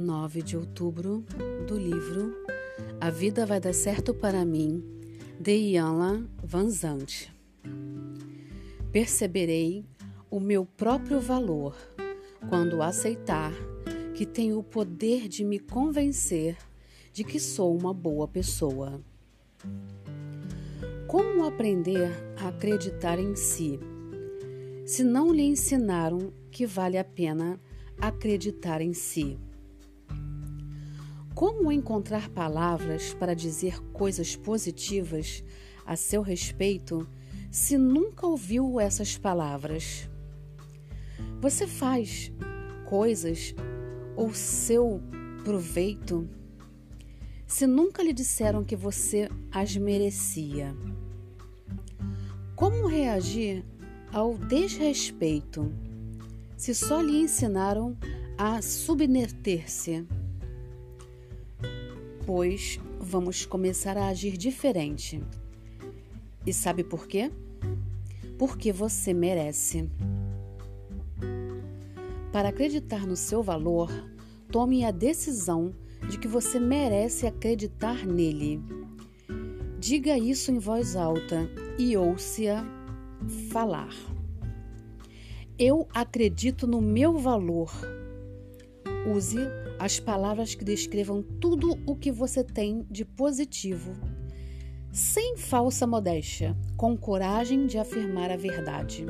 9 de outubro, do livro A Vida Vai Dar Certo para Mim, de Ianla Vanzante. Perceberei o meu próprio valor quando aceitar que tenho o poder de me convencer de que sou uma boa pessoa. Como aprender a acreditar em si, se não lhe ensinaram que vale a pena acreditar em si? Como encontrar palavras para dizer coisas positivas a seu respeito se nunca ouviu essas palavras? Você faz coisas ou seu proveito se nunca lhe disseram que você as merecia? Como reagir ao desrespeito se só lhe ensinaram a submeter-se? Pois vamos começar a agir diferente. E sabe por quê? Porque você merece. Para acreditar no seu valor, tome a decisão de que você merece acreditar nele. Diga isso em voz alta e ouça falar. Eu acredito no meu valor. Use as palavras que descrevam tudo o que você tem de positivo, sem falsa modéstia, com coragem de afirmar a verdade.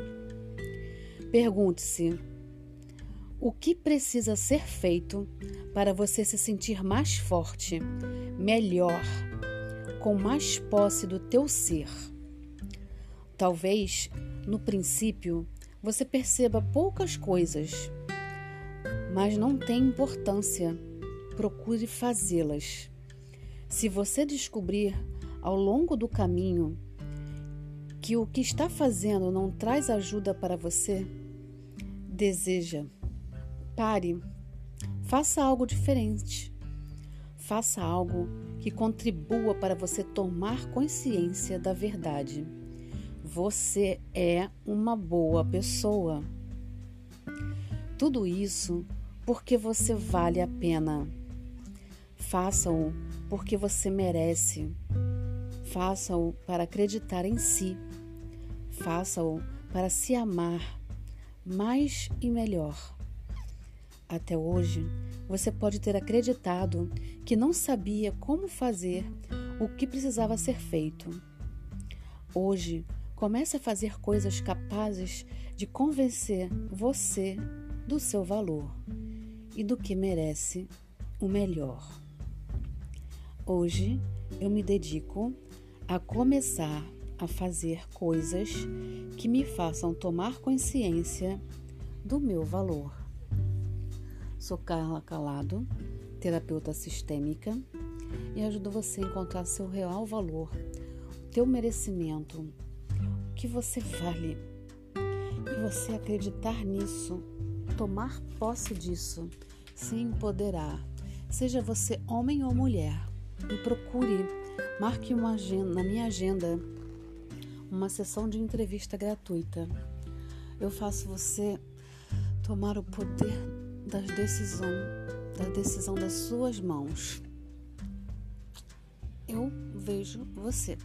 Pergunte-se: o que precisa ser feito para você se sentir mais forte, melhor, com mais posse do teu ser? Talvez, no princípio, você perceba poucas coisas mas não tem importância. Procure fazê-las. Se você descobrir ao longo do caminho que o que está fazendo não traz ajuda para você, deseja. Pare. Faça algo diferente. Faça algo que contribua para você tomar consciência da verdade. Você é uma boa pessoa. Tudo isso porque você vale a pena. Faça-o porque você merece. Faça-o para acreditar em si. Faça-o para se amar mais e melhor. Até hoje, você pode ter acreditado que não sabia como fazer o que precisava ser feito. Hoje, comece a fazer coisas capazes de convencer você do seu valor e do que merece o melhor. Hoje eu me dedico a começar a fazer coisas que me façam tomar consciência do meu valor. Sou Carla Calado, terapeuta sistêmica, e ajudo você a encontrar seu real valor, o teu merecimento, o que você vale, e você acreditar nisso tomar posse disso, se empoderar. Seja você homem ou mulher, me procure, marque uma agenda, na minha agenda uma sessão de entrevista gratuita. Eu faço você tomar o poder da decisão, da decisão das suas mãos. Eu vejo você.